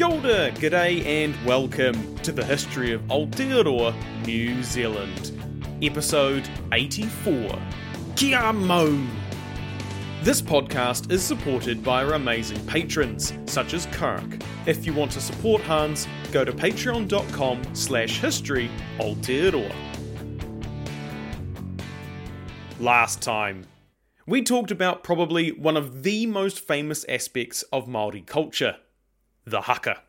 Kia g'day, and welcome to the history of Aotearoa, New Zealand. Episode 84 Kia Mau! This podcast is supported by our amazing patrons, such as Kirk. If you want to support HANZ, go to patreon.com slash history Aotearoa. Last time, we talked about probably one of the most famous aspects of Māori culture – the haka.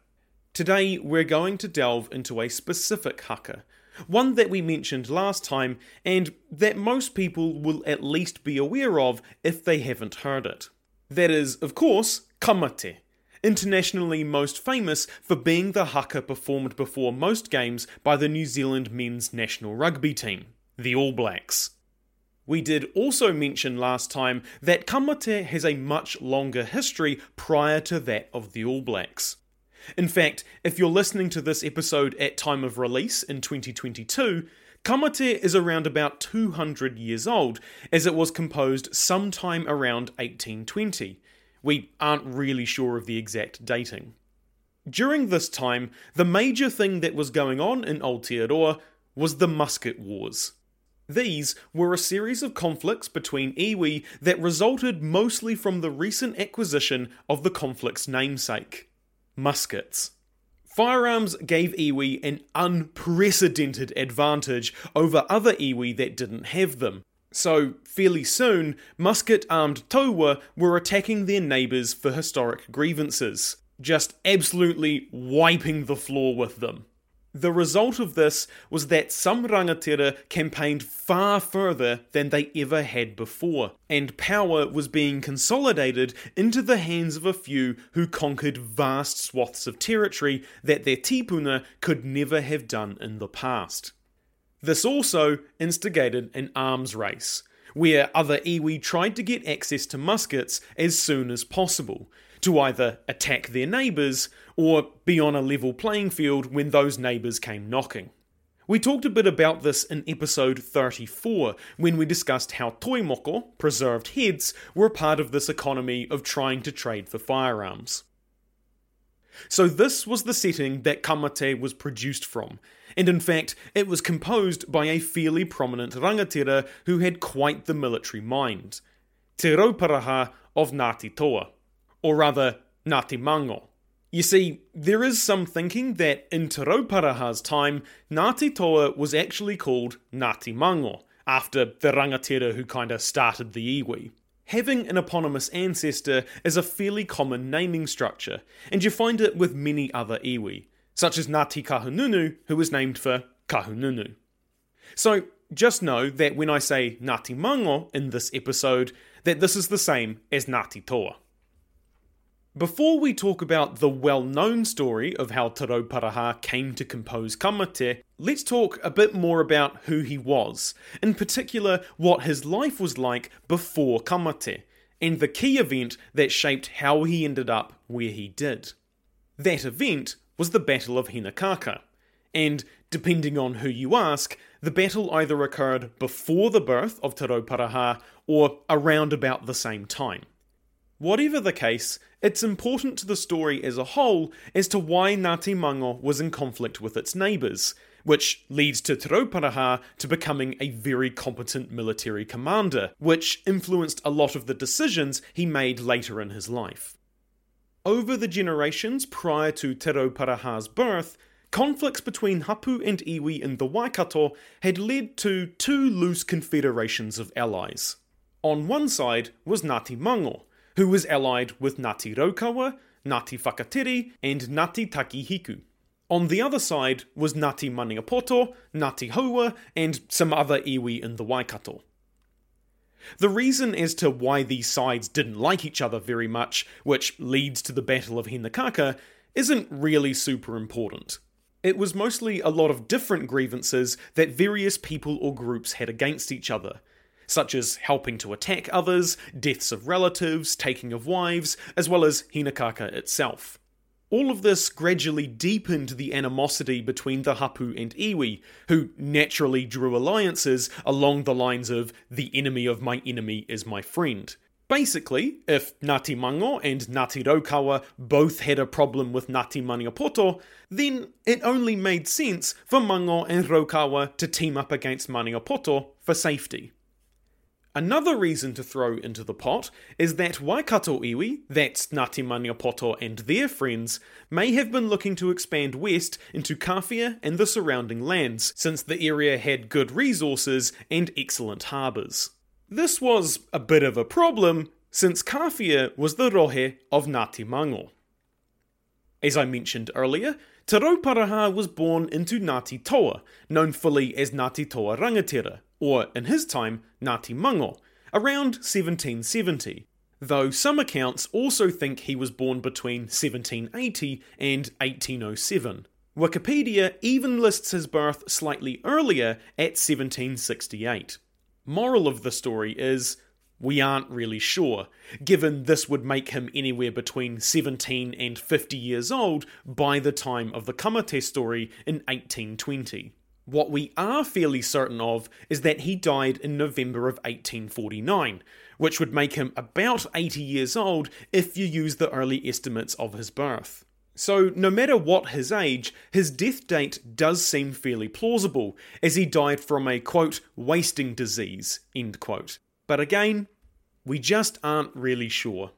Today, we're going to delve into a specific haka, one that we mentioned last time, and that most people will at least be aware of if they haven't heard it. That is, of course, Ka mate, internationally most famous for being the haka performed before most games by the New Zealand men's national rugby team, the All Blacks. We did also mention last time that Ka mate has a much longer history prior to that of the All Blacks. In fact, if you're listening to this episode at time of release in 2022, Ka mate is around about 200 years old, as it was composed sometime around 1820. We aren't really sure of the exact dating. During this time, the major thing that was going on in Old Aotearoa was the Musket Wars. These were a series of conflicts between iwi that resulted mostly from the recent acquisition of the conflict's namesake muskets. Firearms gave iwi an unprecedented advantage over other iwi that didn't have them. So, fairly soon, musket armed Taua were attacking their neighbours for historic grievances, just absolutely wiping the floor with them. The result of this was that some rangatira campaigned far further than they ever had before, and power was being consolidated into the hands of a few who conquered vast swaths of territory that their tipuna could never have done in the past. This also instigated an arms race, where other iwi tried to get access to muskets as soon as possible, to either attack their neighbours or be on a level playing field when those neighbours came knocking. We talked a bit about this in episode 34 when we discussed how toimoko, preserved heads, were part of this economy of trying to trade for firearms. So, this was the setting that Ka mate was produced from, and in fact, it was composed by a fairly prominent rangatira who had quite the military mind Te Rauparaha of Ngāti Toa or rather, Ngāti Mango. You see, there is some thinking that in Te Rauparaha's time, Ngāti Toa was actually called Ngāti Mango, after the rangatira who kinda started the iwi. Having an eponymous ancestor is a fairly common naming structure, and you find it with many other iwi, such as Ngāti Kahungunu, who was named for Kahungunu. So, just know that when I say Ngāti Mango in this episode, that this is the same as Ngāti Toa. Before we talk about the well known story of how Te Rauparaha came to compose Ka mate, let's talk a bit more about who he was, in particular, what his life was like before Ka mate, and the key event that shaped how he ended up where he did. That event was the Battle of Hingakaka, and depending on who you ask, the battle either occurred before the birth of Te Rauparaha or around about the same time. Whatever the case, it's important to the story as a whole as to why Ngāti Mango was in conflict with its neighbours, which leads to Te to becoming a very competent military commander, which influenced a lot of the decisions he made later in his life. Over the generations prior to Te birth, conflicts between Hapu and Iwi in the Waikato had led to two loose confederations of allies. On one side was Ngāti Mango, who was allied with Ngāti Raukawa, Ngāti Whakatiri, and Ngāti Takihiku. On the other side was Ngāti Maniapoto, Ngāti Haua, and some other iwi in the Waikato. The reason as to why these sides didn't like each other very much, which leads to the Battle of Hingakaka, isn't really super important. It was mostly a lot of different grievances that various people or groups had against each other, such as helping to attack others, deaths of relatives, taking of wives, as well as Hingakaka itself. All of this gradually deepened the animosity between the Hapu and Iwi, who naturally drew alliances along the lines of the enemy of my enemy is my friend. Basically, if Ngāti Mango and Ngāti Raukawa both had a problem with Nati Maniapoto, then it only made sense for Mango and Raukawa to team up against Maniapoto for safety. Another reason to throw into the pot is that Waikato iwi, that's Ngāti Maniapoto and their friends, may have been looking to expand west into Kawhia and the surrounding lands, since the area had good resources and excellent harbours. This was a bit of a problem, since Kawhia was the rohe of Ngāti Mango. As I mentioned earlier, Te Rauparaha was born into Ngāti Toa, known fully as Ngāti Toa Rangatira, or in his time, Ngāti Mango, around 1770, though some accounts also think he was born between 1780 and 1807. Wikipedia even lists his birth slightly earlier at 1768. Moral of the story is we aren't really sure, given this would make him anywhere between 17 and 50 years old by the time of the Ka mate story in 1820. What we are fairly certain of is that he died in November of 1849, which would make him about 80 years old if you use the early estimates of his birth. So, no matter what his age, his death date does seem fairly plausible, as he died from a quote, wasting disease, end quote. But again, we just aren't really sure.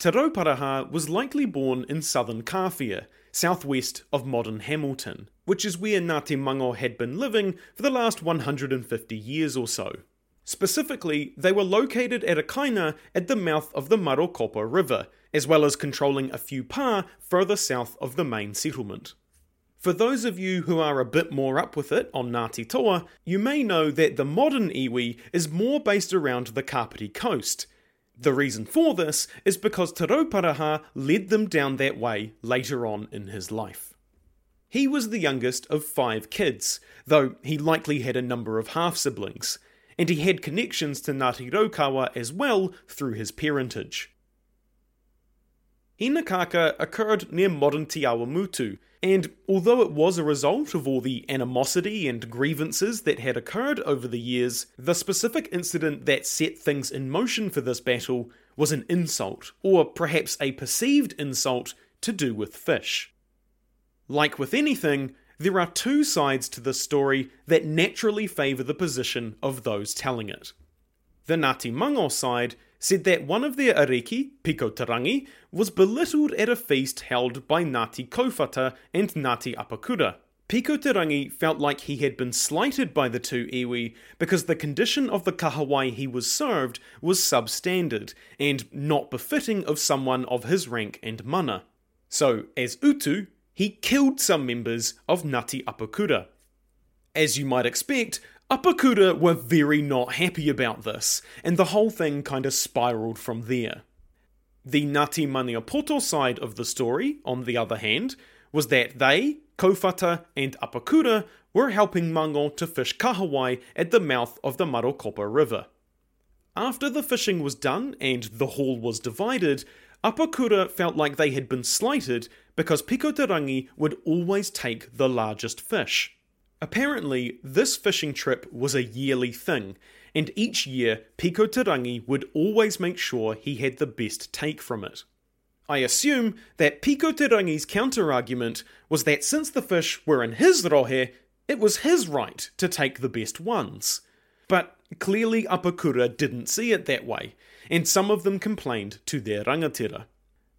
Te Rauparaha was likely born in southern Kawhia, southwest of modern Hamilton, which is where Ngāti Mango had been living for the last 150 years or so. Specifically, they were located at a kāinga at the mouth of the Marokopa River, as well as controlling a few pa further south of the main settlement. For those of you who are a bit more up with it on Ngāti Toa, you may know that the modern iwi is more based around the Kapiti coast. The reason for this is because Te Rauparaha led them down that way later on in his life. He was the youngest of five kids, though he likely had a number of half siblings, and he had connections to Ngāti Raukawa as well through his parentage. Hingakaka occurred near modern Te Awamutu, and although it was a result of all the animosity and grievances that had occurred over the years, the specific incident that set things in motion for this battle was an insult, or perhaps a perceived insult, to do with fish. Like with anything, there are two sides to this story that naturally favour the position of those telling it. The Ngāti Mango side said that one of their ariki, Pikauterangi, was belittled at a feast held by Ngāti Kauwhata and Ngāti Apakura. Pikauterangi felt like he had been slighted by the two iwi because the condition of the kahawai he was served was substandard and not befitting of someone of his rank and mana. So, as Utu, he killed some members of Ngāti Apakura. As you might expect, Apakura were very not happy about this, and the whole thing kind of spiraled from there. The Ngāti Maniapoto side of the story, on the other hand, was that they, Kauwhata, and Apakura were helping Mango to fish kahawai at the mouth of the Marokopa River. After the fishing was done and the haul was divided, Apakura felt like they had been slighted because Pikauterangi would always take the largest fish. Apparently, this fishing trip was a yearly thing, and each year Pikauterangi would always make sure he had the best take from it. I assume that Pikauterangi's counter-argument was that since the fish were in his rohe, it was his right to take the best ones. But clearly Apakura didn't see it that way, and some of them complained to their rangatira.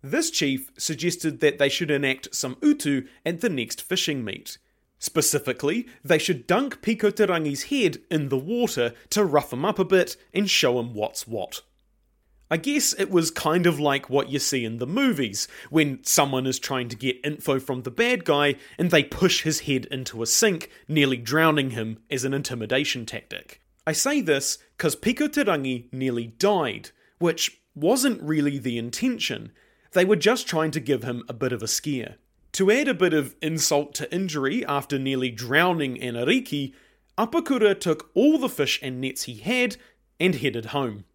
This chief suggested that they should enact some utu at the next fishing meet, Specifically, they should dunk Pikauterangi's head in the water to rough him up a bit and show him what's what. I guess it was kind of like what you see in the movies, when someone is trying to get info from the bad guy and they push his head into a sink, nearly drowning him as an intimidation tactic. I say this because Pikauterangi nearly died, which wasn't really the intention. They were just trying to give him a bit of a scare. To add a bit of insult to injury after nearly drowning Anariki, Apakura took all the fish and nets he had and headed home.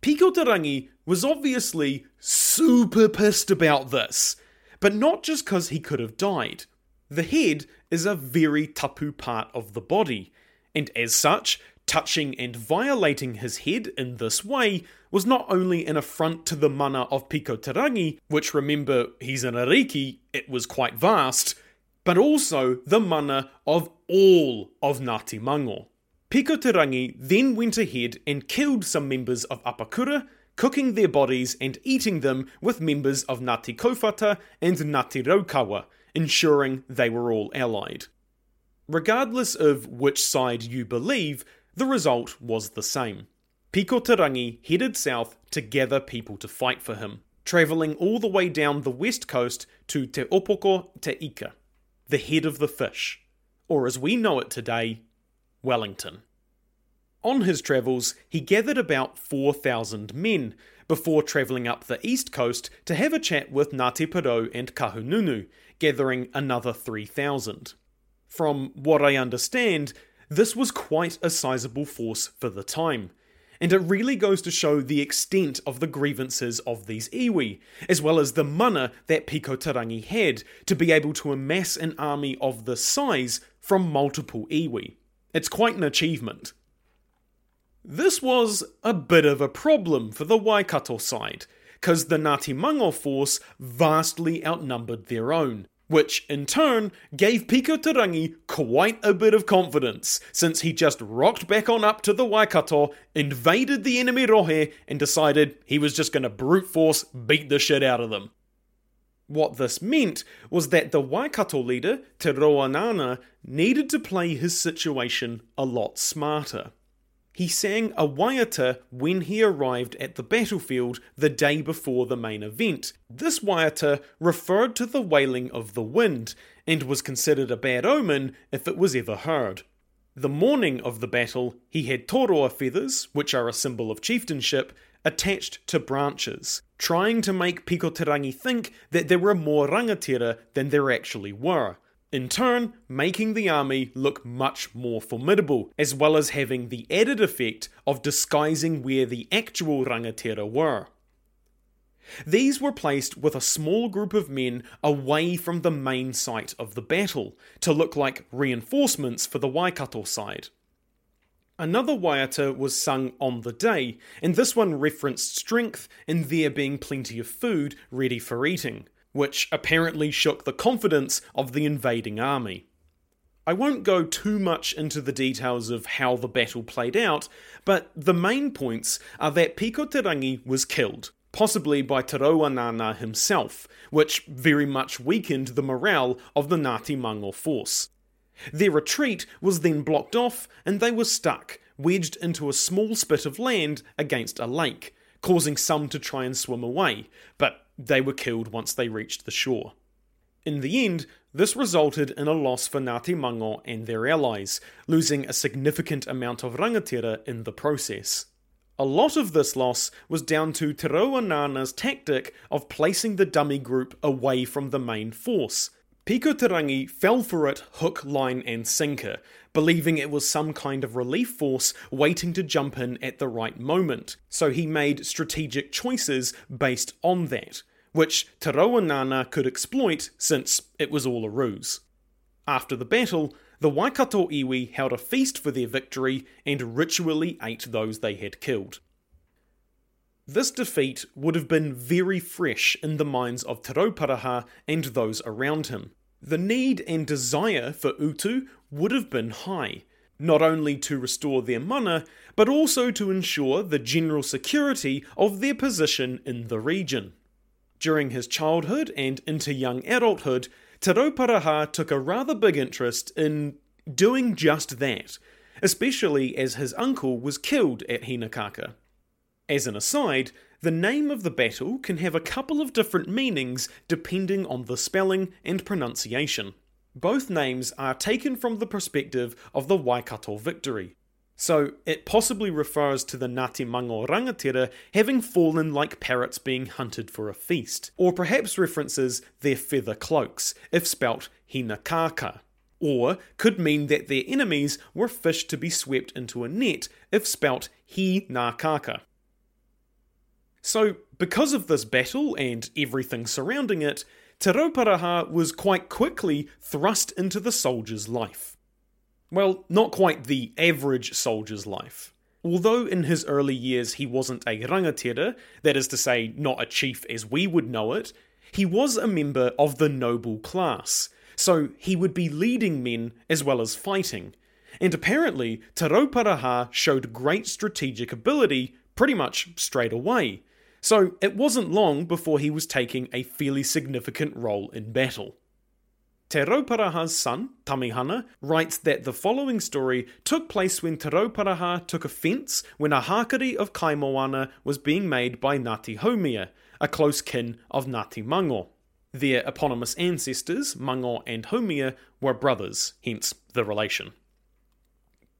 Pikauterangi was obviously super pissed about this, but not just because he could have died. The head is a very tapu part of the body, and as such, touching and violating his head in this way was not only an affront to the mana of Pikauterangi, which remember he's an Ariki, it was quite vast, but also the mana of all of Ngāti Mango. Pikauterangi then went ahead and killed some members of Apakura, cooking their bodies and eating them with members of Ngāti Kauwhata and Ngāti Raukawa, ensuring they were all allied. Regardless of which side you believe, the result was the same. Pikauterangi headed south to gather people to fight for him, travelling all the way down the west coast to Te Upoko Te Ika, the head of the fish, or as we know it today, Wellington. On his travels, he gathered about 4,000 men before travelling up the east coast to have a chat with Ngāti Porou and Kahungunu, gathering another 3,000. From what I understand, this was quite a sizable force for the time, and it really goes to show the extent of the grievances of these iwi, as well as the mana that Pikauterangi had to be able to amass an army of this size from multiple iwi. It's quite an achievement. This was a bit of a problem for the Waikato side, because the Ngāti Mango force vastly outnumbered their own, which in turn gave Pikauterangi quite a bit of confidence, since he just rocked back on up to the Waikato, invaded the enemy Rohe, and decided he was just going to brute force beat the shit out of them. What this meant was that the Waikato leader, Te Rauangaanga, needed to play his situation a lot smarter. He sang a waiata when he arrived at the battlefield the day before the main event. This waiata referred to the wailing of the wind and was considered a bad omen if it was ever heard. The morning of the battle, he had toroa feathers, which are a symbol of chieftainship, attached to branches, trying to make Pikauterangi think that there were more rangatira than there actually were. In turn, making the army look much more formidable, as well as having the added effect of disguising where the actual rangatira were. These were placed with a small group of men away from the main site of the battle, to look like reinforcements for the Waikato side. Another waiata was sung on the day, and this one referenced strength and there being plenty of food ready for eating, which apparently shook the confidence of the invading army. I won't go too much into the details of how the battle played out, but the main points are that Pikauterangi was killed, possibly by Te Rauangaanga himself, which very much weakened the morale of the Ngāti Mango force. Their retreat was then blocked off, and they were stuck, wedged into a small spit of land against a lake, causing some to try and swim away, but they were killed once they reached the shore. In the end, this resulted in a loss for Ngāti Mango and their allies, losing a significant amount of rangatira in the process. A lot of this loss was down to Te Rauangaanga's tactic of placing the dummy group away from the main force, Pikauterangi fell for it hook, line, and sinker, believing it was some kind of relief force waiting to jump in at the right moment, so he made strategic choices based on that, which Te Rauangaanga could exploit since it was all a ruse. After the battle, the Waikato iwi held a feast for their victory and ritually ate those they had killed. This defeat would have been very fresh in the minds of Te Rauparaha and those around him. The need and desire for Utu would have been high, not only to restore their mana, but also to ensure the general security of their position in the region. During his childhood and into young adulthood, Te Rauparaha took a rather big interest in doing just that, especially as his uncle was killed at Hingakaka. As an aside, the name of the battle can have a couple of different meanings depending on the spelling and pronunciation. Both names are taken from the perspective of the Waikato victory. So, it possibly refers to the Ngāti Mango rangatira having fallen like parrots being hunted for a feast, or perhaps references their feather cloaks, if spelt hinakaka, or could mean that their enemies were fish to be swept into a net, if spelt hi nakaka. So, because of this battle and everything surrounding it, Te Rauparaha was quite quickly thrust into the soldier's life. Well, not quite the average soldier's life. Although in his early years he wasn't a rangatira, that is to say, not a chief as we would know it, he was a member of the noble class, so he would be leading men as well as fighting. And apparently, Te Rauparaha showed great strategic ability pretty much straight away. So it wasn't long before he was taking a fairly significant role in battle. Te Rauparaha's son, Tamihana, writes that the following story took place when Te Rauparaha took offence when a hakari of Kaimoana was being made by Ngāti Haumia, a close kin of Ngāti Mango. Their eponymous ancestors, Mango and Haumia, were brothers, hence the relation.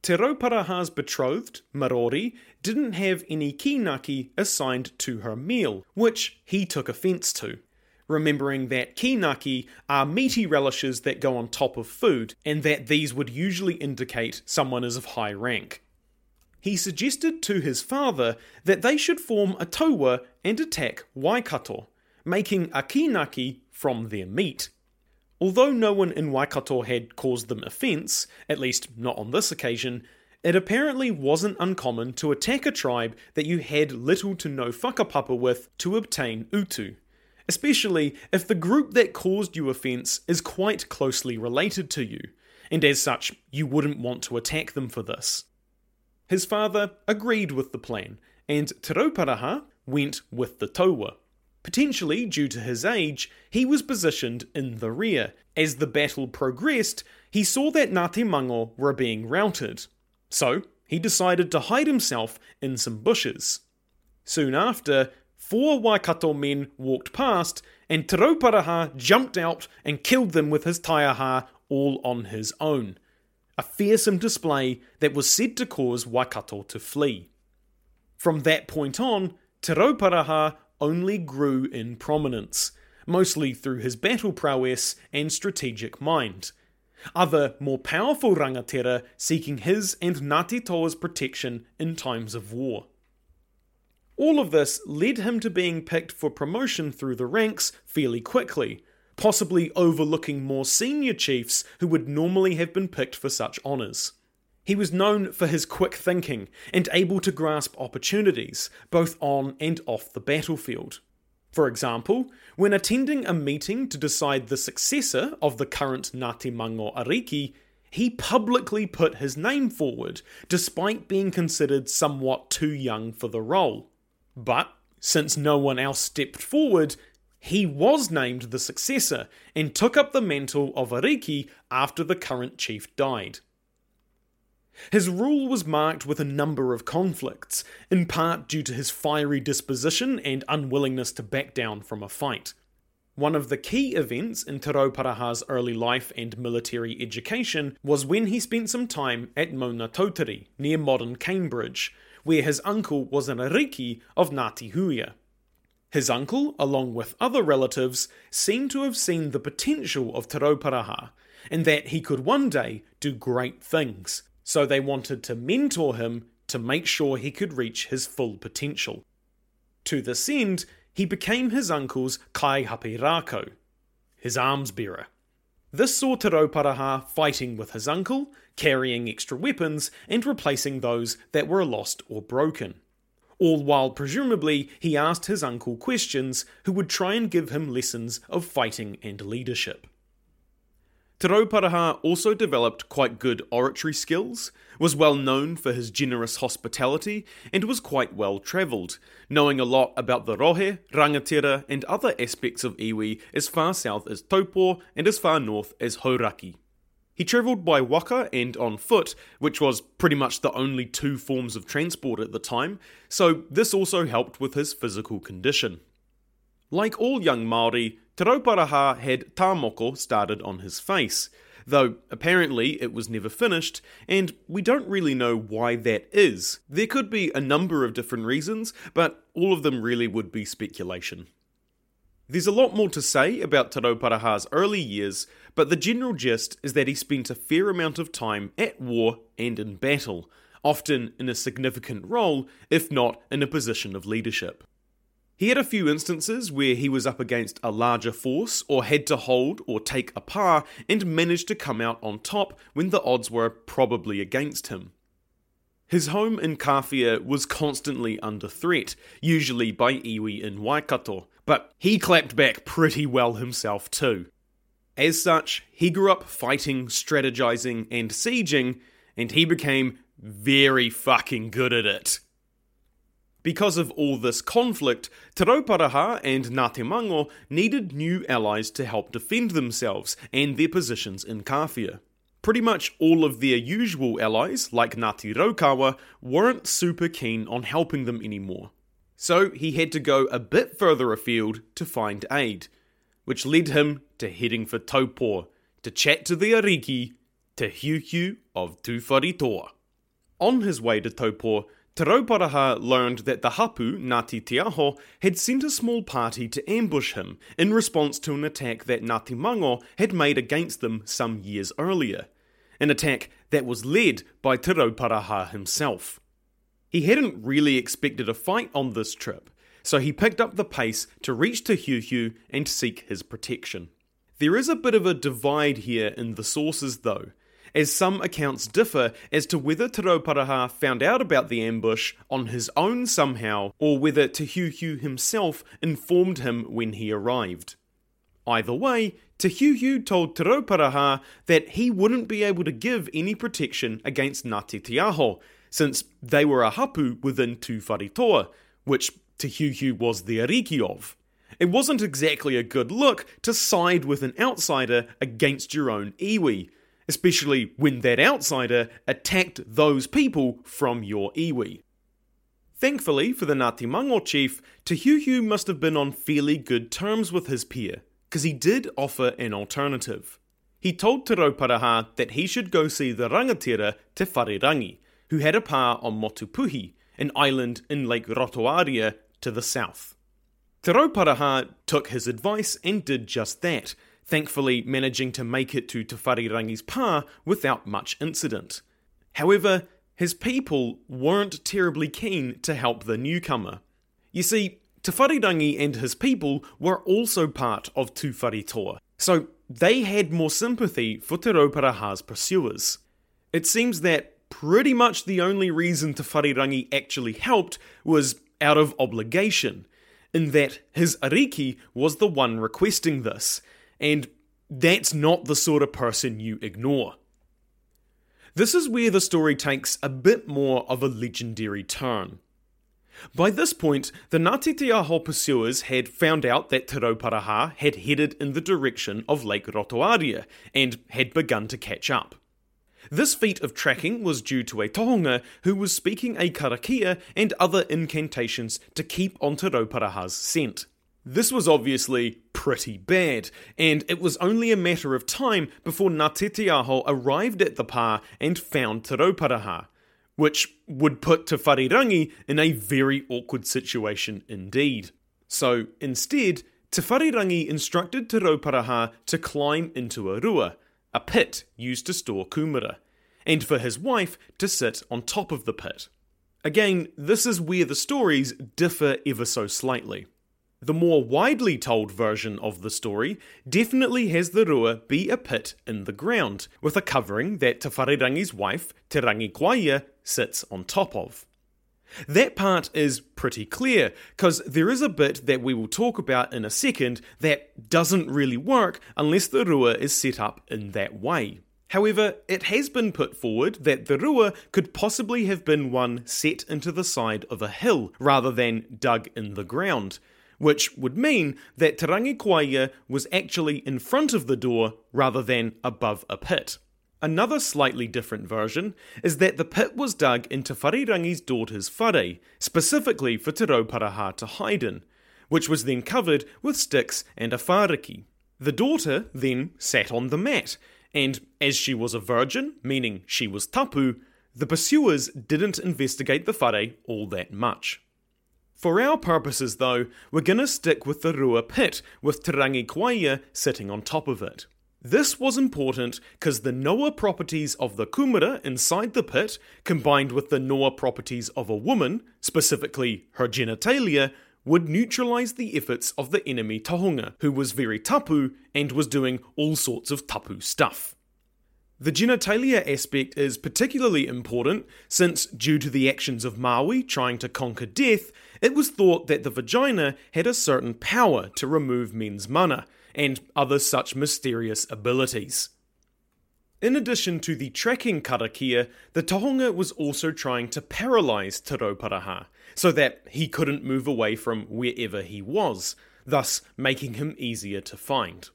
Te Rauparaha's betrothed, Marore, didn't have any kinaki assigned to her meal, which he took offence to remembering that kinaki are meaty relishes that go on top of food, and that these would usually indicate someone is of high rank. He suggested to his father that they should form a taua and attack Waikato, making a kinaki from their meat. Although no one in Waikato had caused them offence, at least not on this occasion, it apparently wasn't uncommon to attack a tribe that you had little to no whakapapa with to obtain utu especially if the group that caused you offence is quite closely related to you, and as such, you wouldn't want to attack them for this. His father agreed with the plan, and Te Rauparaha went with the taua. Potentially due to his age, he was positioned in the rear. As the battle progressed, he saw that Ngāti Mango were being routed. So, he decided to hide himself in some bushes. Soon after, four Waikato men walked past, and Te jumped out and killed them with his taiaha all on his own. A fearsome display that was said to cause Waikato to flee. From that point on, Te only grew in prominence, mostly through his battle prowess and strategic mind. Other, more powerful rangatira seeking his and Ngāti Toa's protection in times of war. All of this led him to being picked for promotion through the ranks fairly quickly, possibly overlooking more senior chiefs who would normally have been picked for such honours. He was known for his quick thinking and able to grasp opportunities, both on and off the battlefield. For example, when attending a meeting to decide the successor of the current Ngāti Mango Ariki, he publicly put his name forward, despite being considered somewhat too young for the role. But since no one else stepped forward, he was named the successor and took up the mantle of Ariki after the current chief died. His rule was marked with a number of conflicts, in part due to his fiery disposition and unwillingness to back down from a fight. One of the key events in Te Rauparaha's early life and military education was when he spent some time at Maungatautari, near modern Cambridge, where his uncle was an ariki of Ngāti Huia. His uncle, along with other relatives, seemed to have seen the potential of Te Rauparaha, and that he could one day do great things, so they wanted to mentor him to make sure he could reach his full potential. To this end, he became his uncle's Kai Hape Rākau, his arms bearer. This saw Te Rauparaha fighting with his uncle, carrying extra weapons, and replacing those that were lost or broken. All while presumably he asked his uncle questions who would try and give him lessons of fighting and leadership. Te Rauparaha also developed quite good oratory skills, was well known for his generous hospitality, and was quite well travelled, knowing a lot about the rohe, rangatira, and other aspects of iwi as far south as Taupo and as far north as Hauraki. He travelled by waka and on foot, which was pretty much the only two forms of transport at the time, so this also helped with his physical condition. Like all young Māori, Te Rauparaha had tāmoko started on his face, though apparently it was never finished, and we don't really know why that is. There could be a number of different reasons, but all of them really would be speculation. There's a lot more to say about Te Rauparaha's early years, but the general gist is that he spent a fair amount of time at war and in battle, often in a significant role, if not in a position of leadership. He had a few instances where he was up against a larger force or had to hold or take a pa and managed to come out on top when the odds were probably against him. His home in Kawhia was constantly under threat, usually by iwi in Waikato, but he clapped back pretty well himself too. As such, he grew up fighting, strategizing, and sieging, and he became very fucking good at it. Because of all this conflict, Te and Ngāti Mango needed new allies to help defend themselves and their positions in Kawhia. Pretty much all of their usual allies, like Ngāti Raukawa, weren't super keen on helping them anymore. So he had to go a bit further afield to find aid, which led him to heading for Taupo to chat to the Ariki, Te Heuheu of Tūwharetoa. On his way to Taupo, Te Rauparaha learned that the Hapu, Ngāti Te Aho, had sent a small party to ambush him in response to an attack that Ngāti Mango had made against them some years earlier. An attack that was led by Te Rauparaha himself. He hadn't really expected a fight on this trip, so he picked up the pace to reach Te Heuheu and seek his protection. There is a bit of a divide here in the sources though, as some accounts differ as to whether Te Rauparaha found out about the ambush on his own somehow, or whether Te Heuheu himself informed him when he arrived. Either way, Te Heuheu told Te Rauparaha that he wouldn't be able to give any protection against Ngāti Te Aho, since they were a hapu within Tūwharetoa, which Te Heuheu was the ariki of. It wasn't exactly a good look to side with an outsider against your own iwi, especially when that outsider attacked those people from your iwi. Thankfully for the Ngāti Mango chief, Te Heuheu must have been on fairly good terms with his peer, because he did offer an alternative. He told Te Rauparaha that he should go see the rangatira Te Wharerangi, who had a pa on Motuopuhi, an island in Lake Rotoaira to the south. Te Rauparaha took his advice and did just that, thankfully managing to make it to Te Wharerangi's pa without much incident. However, his people weren't terribly keen to help the newcomer. You see, Te Wharerangi and his people were also part of Tūwharetoa, so they had more sympathy for Te Rauparaha's pursuers. It seems that pretty much the only reason Te Wharerangi actually helped was out of obligation, in that his ariki was the one requesting this, and that's not the sort of person you ignore. This is where the story takes a bit more of a legendary turn. By this point, the Ngāti Te Aho pursuers had found out that Te Rauparaha had headed in the direction of Lake Rotoaira and had begun to catch up. This feat of tracking was due to a tohunga who was speaking a karakia and other incantations to keep on Te Rauparaha's scent. This was obviously pretty bad, and it was only a matter of time before Ngāti arrived at the pa and found Te Rauparaha, which would put Te Wharerangi in a very awkward situation indeed. So instead, Te Wharerangi instructed Te Rauparaha to climb into a rua, a pit used to store kumara, and for his wife to sit on top of the pit. Again, this is where the stories differ ever so slightly. The more widely told version of the story definitely has the rua be a pit in the ground, with a covering that Te wife, Te Rangi sits on top of. That part is pretty clear, because there is a bit that we will talk about in a second that doesn't really work unless the rua is set up in that way. However, it has been put forward that the rua could possibly have been one set into the side of a hill rather than dug in the ground, which would mean that Te Rangi was actually in front of the door rather than above a pit. Another slightly different version is that the pit was dug into Wharerangi's daughter's whare, specifically for Te Rauparaha to hide in, which was then covered with sticks and a whāriki. The daughter then sat on the mat, and as she was a virgin, meaning she was tapu, the pursuers didn't investigate the whare all that much. For our purposes, though, we're gonna stick with the Rua pit, with Te Rangi sitting on top of it. This was important because the Noa properties of the Kumara inside the pit, combined with the Noa properties of a woman, specifically her genitalia, would neutralize the efforts of the enemy Tohunga, who was very tapu and was doing all sorts of tapu stuff. The genitalia aspect is particularly important since, due to the actions of Maui trying to conquer death, it was thought that the vagina had a certain power to remove men's mana and other such mysterious abilities. In addition to the tracking karakia, the tohunga was also trying to paralyse Te Rauparaha, so that he couldn't move away from wherever he was, thus making him easier to find.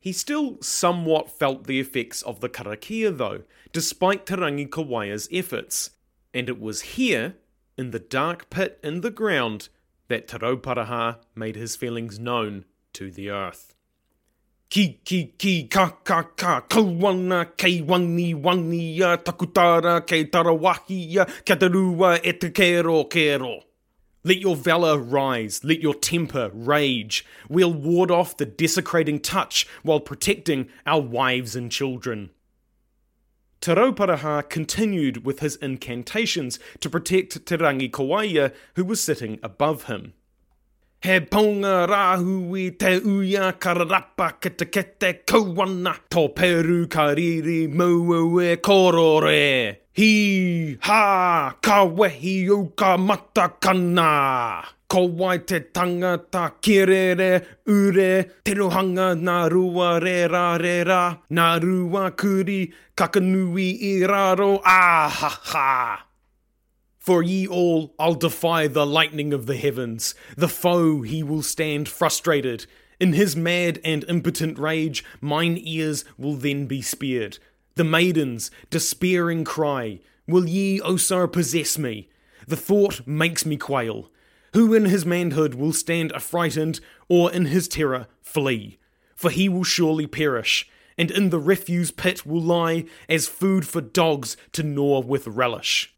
He still somewhat felt the effects of the karakia though, despite Te Rangi Kawaia's efforts, and it was here, in the dark pit in the ground, that Te Rauparaha made his feelings known to the earth. Ki ki ki ka ka ka kawana kei wangi wangi ya takutara kei tarawahi ya katarua e kero kero. Let your valour rise, let your temper rage. We'll ward off the desecrating touch while protecting our wives and children. Te Rauparaha continued with his incantations to protect Te Rangi Kawaia, who was sitting above him. He ponga rahui te uia kararapa ke te kete kauana Tō peru kariri mau e korore Hi ha ka wehi o ka matakana Ko wai te tangata kirere ure Te rohanga nā rua re ra re ra Nā rua kuri kakanui i raro Ah ha ha for ye all, I'll defy the lightning of the heavens. The foe he will stand frustrated. In his mad and impotent rage, mine ears will then be speared. The maidens, despairing, cry, Will ye, O sir, possess me? The thought makes me quail. Who in his manhood will stand affrighted, or in his terror flee? For he will surely perish, and in the refuse pit will lie as food for dogs to gnaw with relish.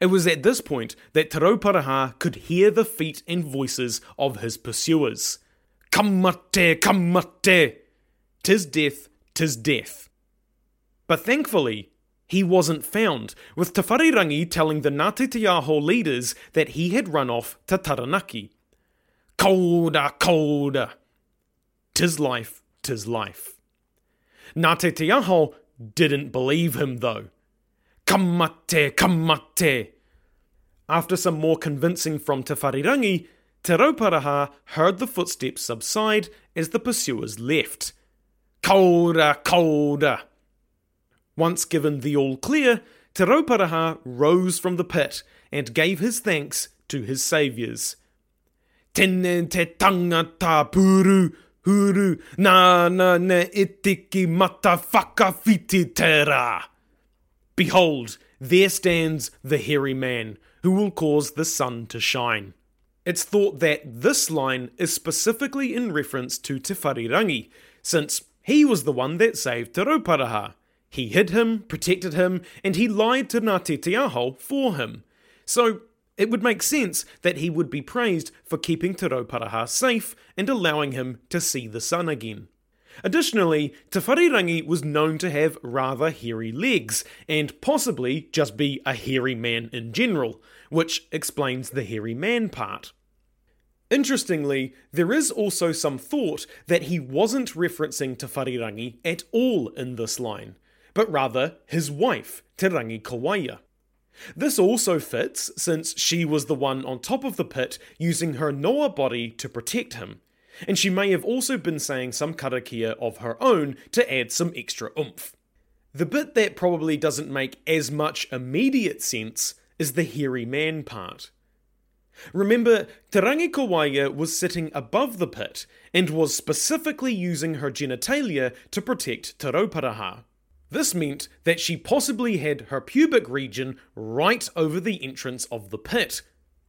It was at this point that Te Rauparaha could hear the feet and voices of his pursuers. Ka mate, kamate! Tis death, tis death. But thankfully, he wasn't found, with Te Wharerangi telling the Ngāti Te Aho leaders that he had run off to Taranaki. Ka ora, kolda! Tis life, tis life. Ngāti Te Aho didn't believe him though. Ka mate, kamate! After some more convincing from Te Wharerangi, Te Rauparaha heard the footsteps subside as the pursuers left. Ka ora, kaura! Once given the all clear, Te Rauparaha rose from the pit and gave his thanks to his saviours. Tene te tangata puru, huru, nana ne itiki mata whakawhiti tera. Behold, there stands the hairy man, who will cause the sun to shine. It's thought that this line is specifically in reference to Te Wharerangi, since he was the one that saved Te Rauparaha. He hid him, protected him, and he lied to Ngāti Te Aho for him. So it would make sense that he would be praised for keeping Te Rauparaha safe and allowing him to see the sun again. Additionally, Te Wharerangi was known to have rather hairy legs, and possibly just be a hairy man in general, which explains the hairy man part. Interestingly, there is also some thought that he wasn't referencing Te Wharerangi at all in this line, but rather his wife, Te Kawaia. This also fits since she was the one on top of the pit using her Noa body to protect him, and she may have also been saying some karakia of her own to add some extra oomph. The bit that probably doesn't make as much immediate sense is the hairy man part. Remember, Te Rangi Kawaia was sitting above the pit and was specifically using her genitalia to protect Te Rauparaha. This meant that she possibly had her pubic region right over the entrance of the pit,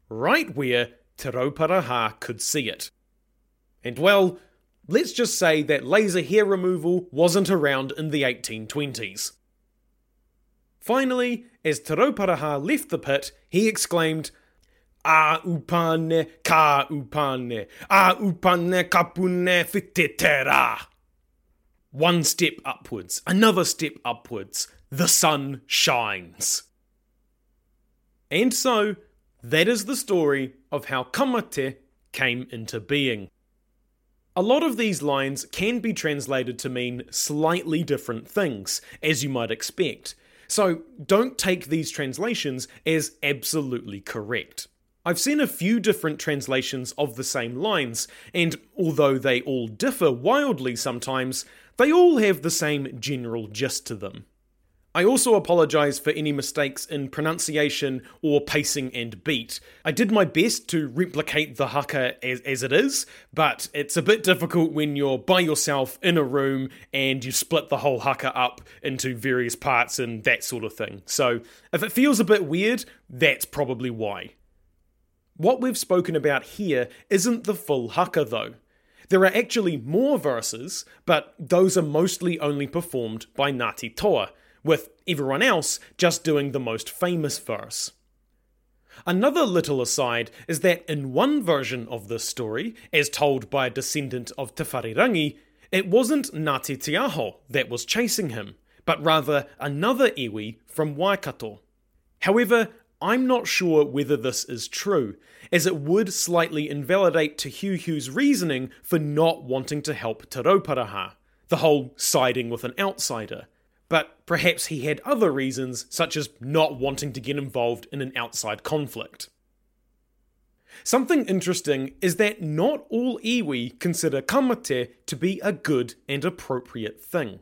right where Te Rauparaha could see it. And well, let's just say that laser hair removal wasn't around in the 1820s. Finally, as Te Rauparaha left the pit, he exclaimed, A upane ka upane, a upane kapune fitetera. One step upwards, another step upwards, the sun shines. And so, that is the story of how Ka mate came into being. A lot of these lines can be translated to mean slightly different things, as you might expect, so don't take these translations as absolutely correct. I've seen a few different translations of the same lines, and although they all differ wildly sometimes, they all have the same general gist to them. I also apologise for any mistakes in pronunciation or pacing and beat. I did my best to replicate the haka as, as it is, but it's a bit difficult when you're by yourself in a room and you split the whole haka up into various parts and that sort of thing. So if it feels a bit weird, that's probably why. What we've spoken about here isn't the full haka though. There are actually more verses, but those are mostly only performed by Ngāti Toa with everyone else just doing the most famous verse. Another little aside is that in one version of this story, as told by a descendant of Te Wharerangi, it wasn't Ngāti Te Aho that was chasing him, but rather another iwi from Waikato. However, I'm not sure whether this is true, as it would slightly invalidate Te Heuheu's reasoning for not wanting to help Te Rauparaha, the whole siding with an outsider, but perhaps he had other reasons, such as not wanting to get involved in an outside conflict. Something interesting is that not all iwi consider ka mate to be a good and appropriate thing.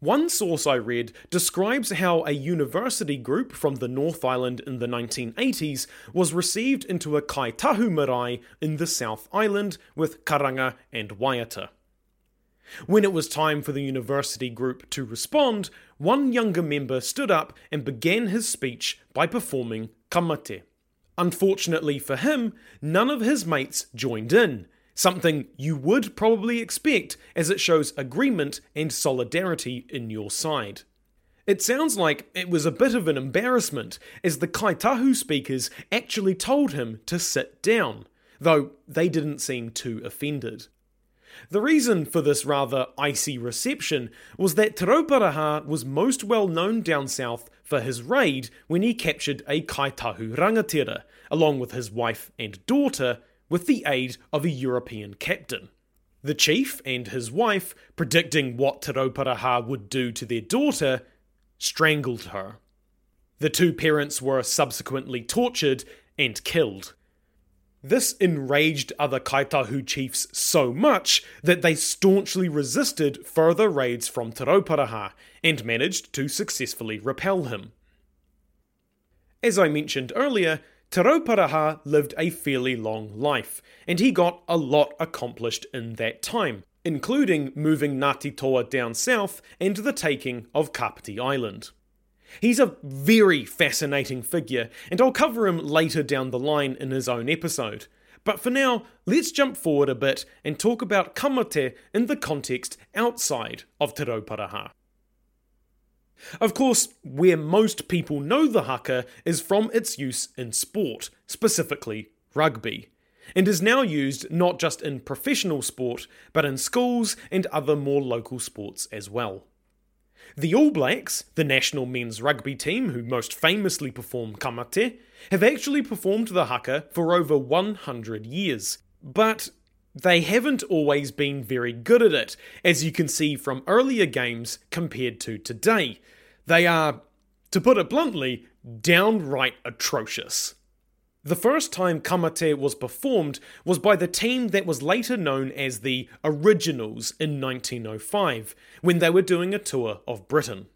One source I read describes how a university group from the North Island in the 1980s was received into a Kāi Tahu marae in the South Island with karanga and waiata. When it was time for the university group to respond, one younger member stood up and began his speech by performing ka mate. Unfortunately for him, none of his mates joined in, something you would probably expect as it shows agreement and solidarity in your side. It sounds like it was a bit of an embarrassment, as the Kāi Tahu speakers actually told him to sit down, though they didn't seem too offended. The reason for this rather icy reception was that Te was most well known down south for his raid when he captured a Kāi Tahu rangatira, along with his wife and daughter, with the aid of a European captain. The chief and his wife, predicting what Te Rauparaha would do to their daughter, strangled her. The two parents were subsequently tortured and killed. This enraged other Kāi Tahu chiefs so much that they staunchly resisted further raids from Te Rauparaha and managed to successfully repel him. As I mentioned earlier, Te Rauparaha lived a fairly long life, and he got a lot accomplished in that time, including moving Ngāti Toa down south and the taking of Kapiti Island. He's a very fascinating figure, and I'll cover him later down the line in his own episode. But for now, let's jump forward a bit and talk about ka mate in the context outside of Te. Of course, where most people know the haka is from its use in sport, specifically rugby, and is now used not just in professional sport, but in schools and other more local sports as well. The All Blacks, the national men's rugby team who most famously perform ka mate, have actually performed the haka for over 100 years. But they haven't always been very good at it, as you can see from earlier games compared to today. They are, to put it bluntly, downright atrocious. The first time Ka mate was performed was by the team that was later known as the Originals in 1905, when they were doing a tour of Britain.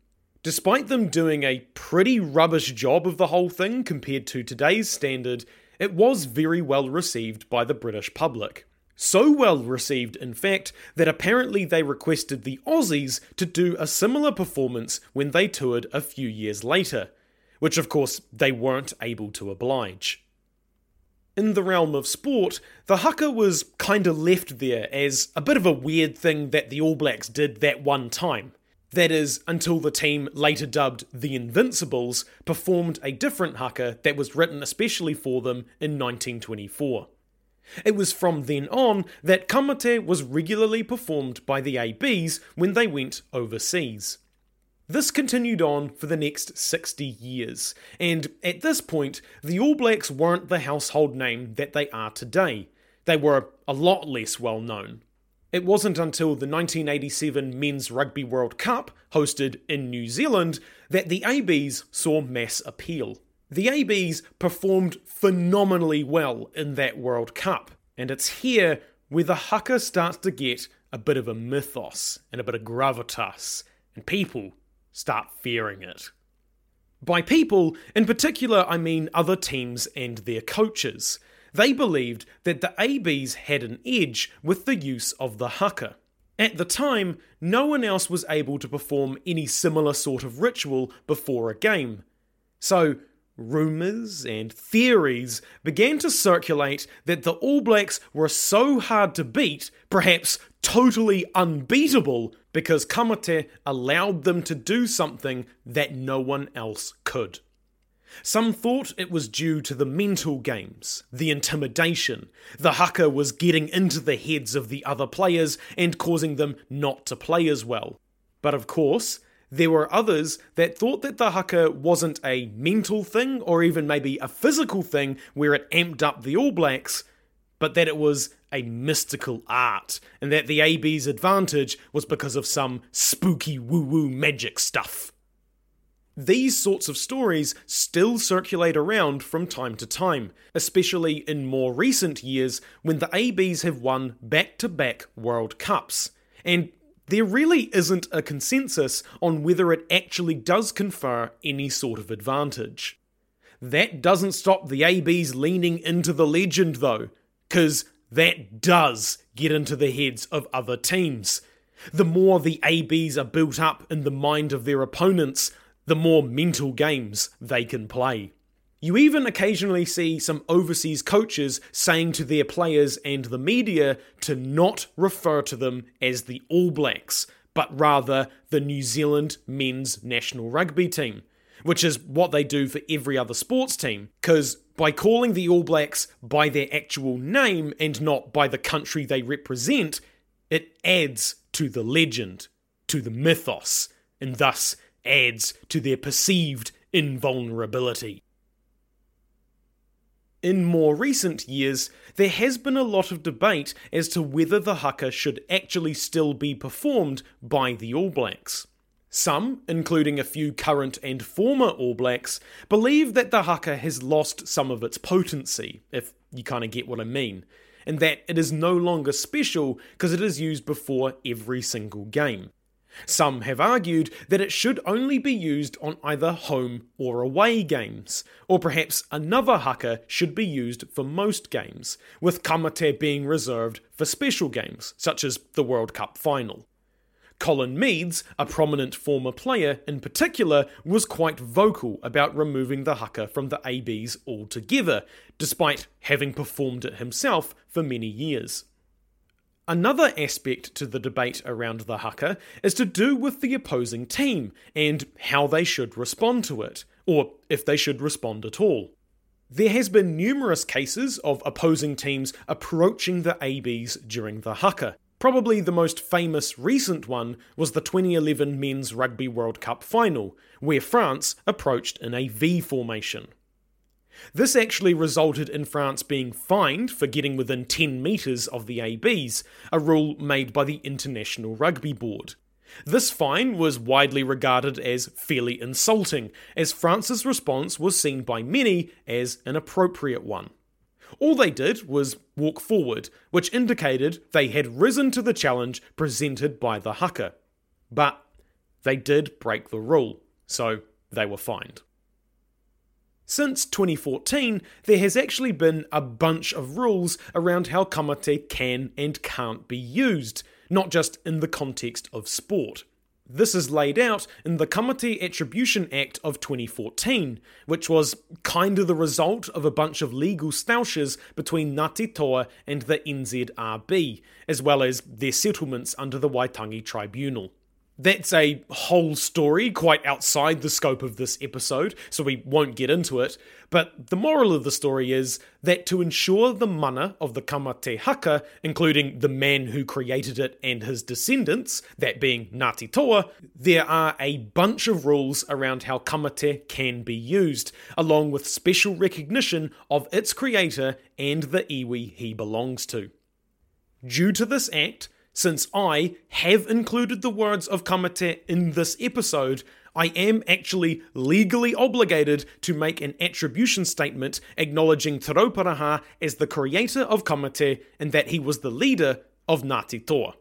Despite them doing a pretty rubbish job of the whole thing compared to today's standard, it was very well received by the British public. So well received, in fact, that apparently they requested the Aussies to do a similar performance when they toured a few years later, which of course they weren't able to oblige. In the realm of sport, the haka was kinda left there as a bit of a weird thing that the All Blacks did that one time. That is, until the team, later dubbed the Invincibles, performed a different haka that was written especially for them in 1924. It was from then on that ka mate was regularly performed by the ABs when they went overseas. This continued on for the next 60 years, and at this point, the All Blacks weren't the household name that they are today. They were a lot less well known. It wasn't until the 1987 Men's Rugby World Cup, hosted in New Zealand, that the ABs saw mass appeal. The ABs performed phenomenally well in that World Cup, and it's here where the haka starts to get a bit of a mythos and a bit of gravitas, and people start fearing it. By people, in particular, I mean other teams and their coaches. They believed that the ABs had an edge with the use of the haka. At the time, no one else was able to perform any similar sort of ritual before a game. So, rumours and theories began to circulate that the All Blacks were so hard to beat, perhaps totally unbeatable, because Ka mate allowed them to do something that no one else could. Some thought it was due to the mental games, the intimidation. The haka was getting into the heads of the other players and causing them not to play as well. But of course, there were others that thought that the haka wasn't a mental thing or even maybe a physical thing where it amped up the All Blacks, but that it was a mystical art, and that the AB's advantage was because of some spooky woo woo magic stuff. These sorts of stories still circulate around from time to time, especially in more recent years when the ABs have won back to back World Cups. And there really isn't a consensus on whether it actually does confer any sort of advantage. That doesn't stop the ABs leaning into the legend though, because that does get into the heads of other teams. The more the ABs are built up in the mind of their opponents, the more mental games they can play. You even occasionally see some overseas coaches saying to their players and the media to not refer to them as the All Blacks, but rather the New Zealand men's national rugby team, which is what they do for every other sports team. Because by calling the All Blacks by their actual name and not by the country they represent, it adds to the legend, to the mythos, and thus adds to their perceived invulnerability. In more recent years, there has been a lot of debate as to whether the haka should actually still be performed by the All Blacks. Some, including a few current and former All Blacks, believe that the haka has lost some of its potency, if you kind of get what I mean, and that it is no longer special because it is used before every single game. Some have argued that it should only be used on either home or away games, or perhaps another haka should be used for most games, with ka mate being reserved for special games, such as the World Cup final. Colin Meads, a prominent former player in particular, was quite vocal about removing the haka from the ABs altogether, despite having performed it himself for many years. Another aspect to the debate around the haka is to do with the opposing team and how they should respond to it, or if they should respond at all. There has been numerous cases of opposing teams approaching the ABs during the haka. Probably the most famous recent one was the 2011 Men's Rugby World Cup final, where France approached in a V formation. This actually resulted in France being fined for getting within 10 metres of the ABs, a rule made by the International Rugby Board. This fine was widely regarded as fairly insulting, as France's response was seen by many as an appropriate one. All they did was walk forward, which indicated they had risen to the challenge presented by the haka. But they did break the rule, so they were fined. Since 2014, there has actually been a bunch of rules around how ka mate can and can't be used, not just in the context of sport. This is laid out in the Ka mate Attribution Act of 2014, which was kind of the result of a bunch of legal stoushes between Ngāti Toa and the NZRB, as well as their settlements under the Waitangi Tribunal. That's a whole story quite outside the scope of this episode, so we won't get into it. But the moral of the story is that to ensure the mana of the Ka mate Haka, including the man who created it and his descendants, that being Ngāti Toa, there are a bunch of rules around how Ka mate can be used, along with special recognition of its creator and the iwi he belongs to. Due to this act, since I have included the words of Ka mate in this episode, I am actually legally obligated to make an attribution statement acknowledging Te Rauparaha as the creator of Ka mate and that he was the leader of Ngāti Toa.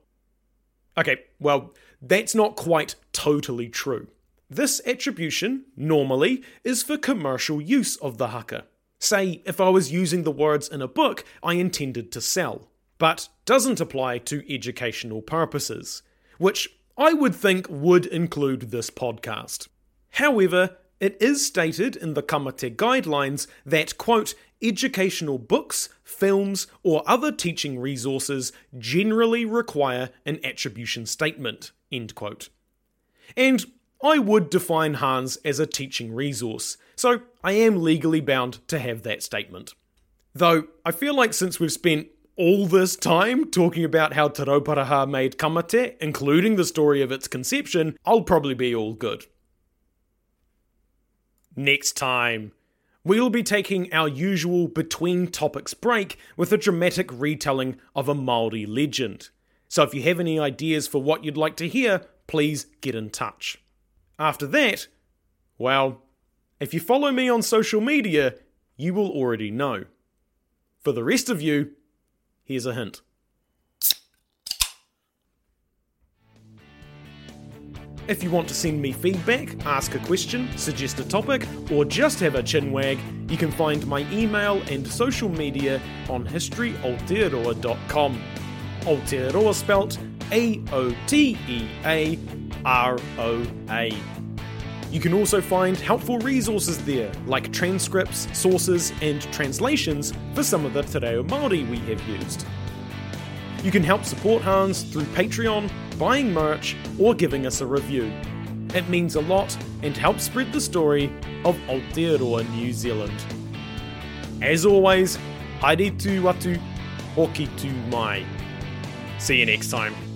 Okay, well, that's not quite totally true. This attribution, normally, is for commercial use of the haka. Say, if I was using the words in a book I intended to sell, but doesn't apply to educational purposes, which I would think would include this podcast. However, it is stated in the Ka mate guidelines that, quote, educational books, films, or other teaching resources generally require an attribution statement, end quote. And I would define HANZ as a teaching resource, so I am legally bound to have that statement. Though I feel like since we've spent all this time talking about how Te Rauparaha made Ka mate, including the story of its conception, I'll probably be all good. Next time, we'll be taking our usual between topics break with a dramatic retelling of a Māori legend. So if you have any ideas for what you'd like to hear, please get in touch. After that, well, if you follow me on social media, you will already know. For the rest of you, Here's a hint. If you want to send me feedback, ask a question, suggest a topic, or just have a chin wag, you can find my email and social media on historyaotearoa.com. Aotearoa spelt A O T E A R O A. You can also find helpful resources there, like transcripts, sources, and translations for some of the Te Reo Māori we have used. You can help support HANZ through Patreon, buying merch, or giving us a review. It means a lot and helps spread the story of Aotearoa New Zealand. As always, haere tu atu, hoki tu mai. See you next time.